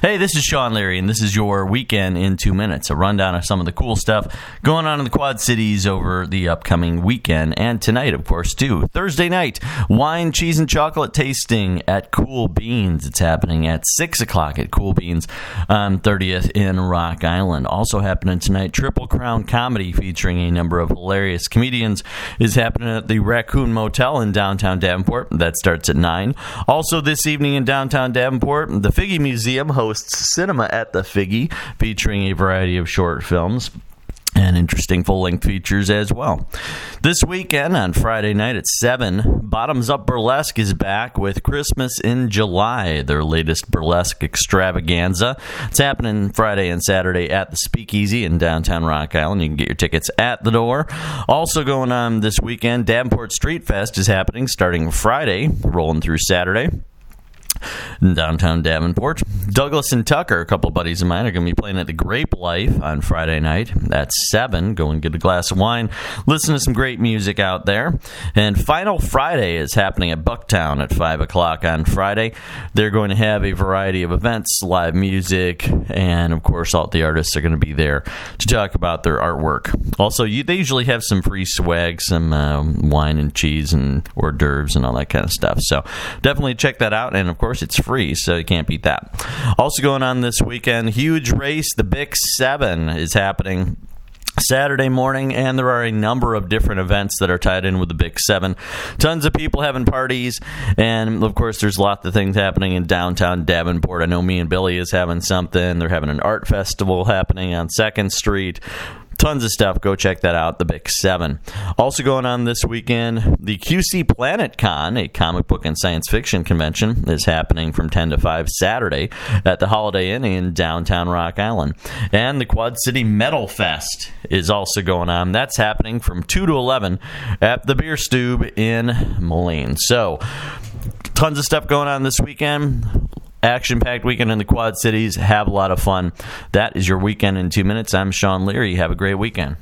Hey, this is Sean Leary, and this is your weekend in two minutes. A rundown of some of the cool stuff going on in the Quad Cities over the upcoming weekend, and tonight, of course, too. Thursday night, wine, cheese, and chocolate tasting at Cool Beans. It's happening at 6 o'clock at Cool Beans on 30th in Rock Island. Also happening tonight, Triple Crown Comedy featuring a number of hilarious comedians is happening at the Raccoon Motel in downtown Davenport. That starts at 9. Also, this evening in downtown Davenport, the Figge Museum hosts Cinema at the Figge, featuring a variety of short films and interesting full length features as well. This weekend on Friday night at 7, Bottoms Up Burlesque is back with Christmas in July, their latest burlesque extravaganza. It's happening Friday and Saturday at the Speakeasy in downtown Rock Island. You can get your tickets at the door. Also going on this weekend, Davenport Street Fest is happening starting Friday, rolling through Saturday in downtown Davenport. Douglas and Tucker, a couple buddies of mine, are going to be playing at the Grape Life on Friday night. That's 7. Go and get a glass of wine. Listen to some great music out there. And Final Friday is happening at Bucktown at 5 o'clock on Friday. They're going to have a variety of events, live music, and of course, all the artists are going to be there to talk about their artwork. Also, you, they usually have some free swag, some uh, wine and cheese and hors d'oeuvres and all that kind of stuff. So definitely check that out. And of course, it's free, so you can't beat that. Also going on this weekend, huge race. The Bix 7 is happening Saturday morning, and there are a number of different events that are tied in with the Bix Seven. Tons of people having parties, and of course, there's lots of things happening in downtown Davenport. I know me and Billy is having something. They're having an art festival happening on Second Street tons of stuff. Go check that out, the Bix 7. Also going on this weekend, the QC Planet Con, a comic book and science fiction convention, is happening from 10 to 5 Saturday at the Holiday Inn in downtown Rock Island. And the Quad City Metal Fest is also going on. That's happening from 2 to 11 at the Bierstube in Moline. So, tons of stuff going on this weekend action packed weekend in the Quad Cities. Have a lot of fun. That is your weekend in two minutes. I'm Sean Leary. Have a great weekend.